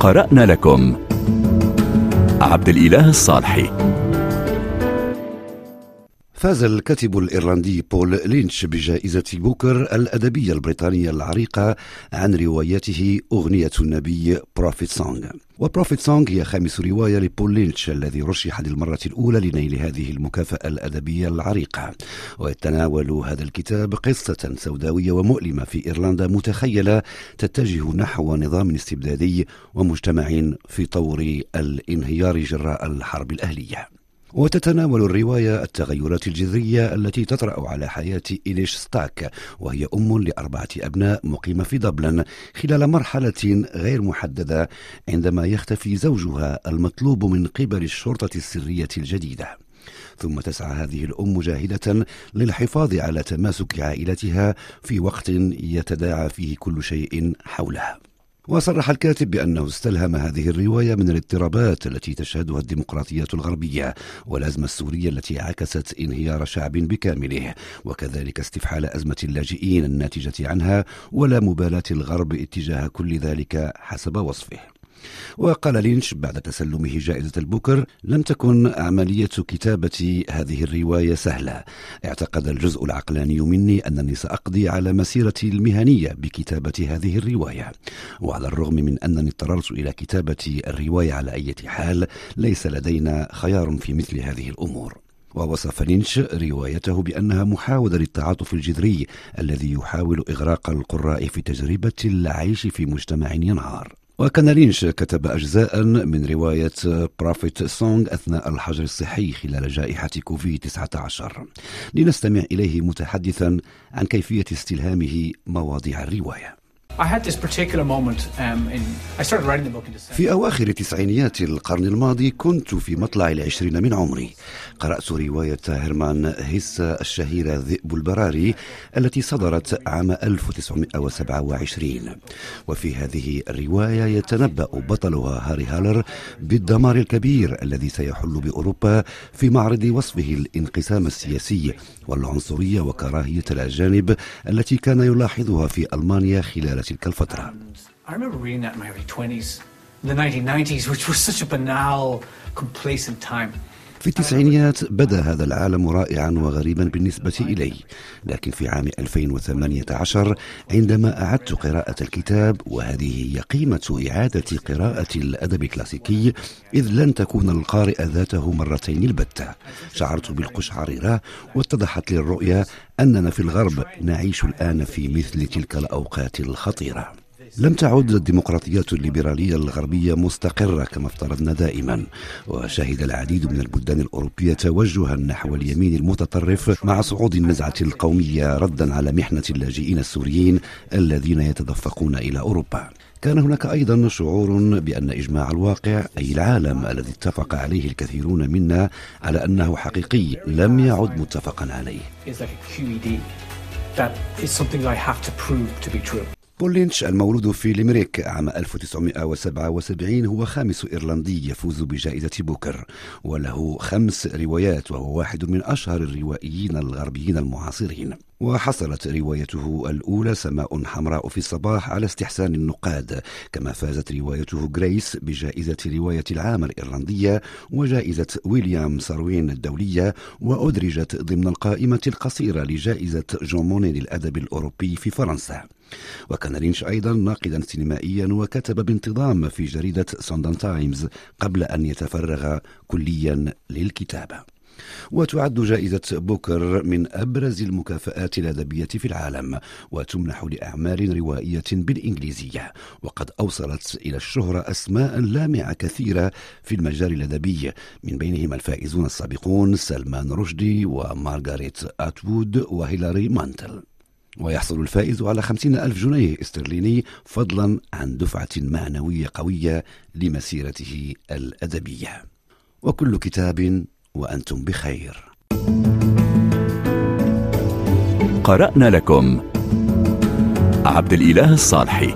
قرأنا لكم. عبد الإله الصالحي. فاز الكاتب الإيرلندي بول لينش بجائزة بوكر الأدبية البريطانية العريقة عن روايته أغنية النبي Prophet Song و Prophet Song هي خامس رواية لبول لينش الذي رشح للمرة الأولى لنيل هذه المكافأة الأدبية العريقة. ويتناول هذا الكتاب قصة سوداوية ومؤلمة في إيرلندا متخيلة تتجه نحو نظام استبدادي ومجتمع في طور الانهيار جراء الحرب الأهلية. وتتناول الرواية التغيرات الجذرية التي تطرأ على حياة إليش ستاك وهي أم لأربعة أبناء مقيمة في دبلن خلال مرحلة غير محددة عندما يختفي زوجها المطلوب من قبل الشرطة السرية الجديدة. ثم تسعى هذه الأم جاهدة للحفاظ على تماسك عائلتها في وقت يتداعى فيه كل شيء حولها وصرح الكاتب بأنه استلهم هذه الرواية من الاضطرابات التي تشهدها الديمقراطية الغربية والأزمة السورية التي عكست انهيار شعب بكامله وكذلك استفحال أزمة اللاجئين الناتجة عنها ولا مبالاة الغرب اتجاه كل ذلك حسب وصفه. وقال لينش بعد تسلمه جائزة البوكر لم تكن عملية كتابة هذه الرواية سهلة. اعتقد الجزء العقلاني مني أنني سأقضي على مسيرتي المهنية بكتابة هذه الرواية. وعلى الرغم من أنني اضطررت إلى كتابة الرواية على أي حال ليس لدينا خيار في مثل هذه الأمور. ووصف لينش روايته بأنها محاولة للتعاطف الجذري الذي يحاول إغراق القراء في تجربة العيش في مجتمع ينهار. وكان لينش كتب أجزاء من رواية Prophet Song أثناء الحجر الصحي خلال جائحة كوفيد 19 لنستمع إليه متحدثا عن كيفية استلهامه مواضيع الرواية. في أواخر تسعينيات القرن الماضي كنت في مطلع العشرين من عمري. قرأت رواية هيرمان هيسا الشهيرة ذئب البراري التي صدرت عام 1927 وفي هذه الرواية يتنبأ بطلها هاري هالر بالدمار الكبير الذي سيحل بأوروبا في معرض وصفه الانقسام السياسي والعنصرية وكراهية الأجانب التي كان يلاحظها في ألمانيا خلال تلك الفترة. I remember reading that in my early 20s, the 1990s, which was such a banal, complacent time. في التسعينيات بدأ هذا العالم رائعا وغريبا بالنسبة إلي لكن في عام 2018 عندما أعدت قراءة الكتاب وهذه هي قيمة إعادة قراءة الأدب الكلاسيكي إذ لن تكون القارئ ذاته مرتين البتة شعرت بالقشعريرة واتضحت لي الرؤية أننا في الغرب نعيش الآن في مثل تلك الأوقات الخطيرة لم تعد الديمقراطيات الليبرالية الغربية مستقرة كما افترضنا دائما. وشهد العديد من البلدان الأوروبية توجها نحو اليمين المتطرف مع صعود النزعة القومية ردا على محنة اللاجئين السوريين الذين يتدفقون إلى أوروبا. كان هناك أيضا شعور بأن إجماع الواقع أي العالم الذي اتفق عليه الكثيرون منا على أنه حقيقي لم يعد متفقا عليه. بول لينش المولود في ليمريك عام 1977 هو خامس إيرلندي يفوز بجائزة بوكر. وله خمس روايات وهو واحد من أشهر الروائيين الغربيين المعاصرين. وحصلت روايته الأولى سماء حمراء في الصباح على استحسان النقاد كما فازت روايته جريس بجائزة رواية العام الإيرلندية وجائزة ويليام ساروين الدولية وأدرجت ضمن القائمة القصيرة لجائزة جون موني للأدب الأوروبي في فرنسا. وكان لينش أيضا ناقدا سينمائيا وكتب بانتظام في جريدة سونداي تايمز قبل أن يتفرغ كليا للكتابة. وتعد جائزة بوكر من أبرز المكافآت الأدبية في العالم وتمنح لأعمال روائية بالإنجليزية. وقد أوصلت إلى الشهرة أسماء لامعة كثيرة في المجال الأدبي من بينهم الفائزون السابقون سلمان رشدي ومارغاريت أتوود وهيلاري مانتل. ويحصل الفائز على خمسين ألف جنيه استرليني فضلا عن دفعة معنوية قوية لمسيرته الأدبية. وكل كتاب وأنتم بخير. قرأنا لكم عبد الإله الصالحي.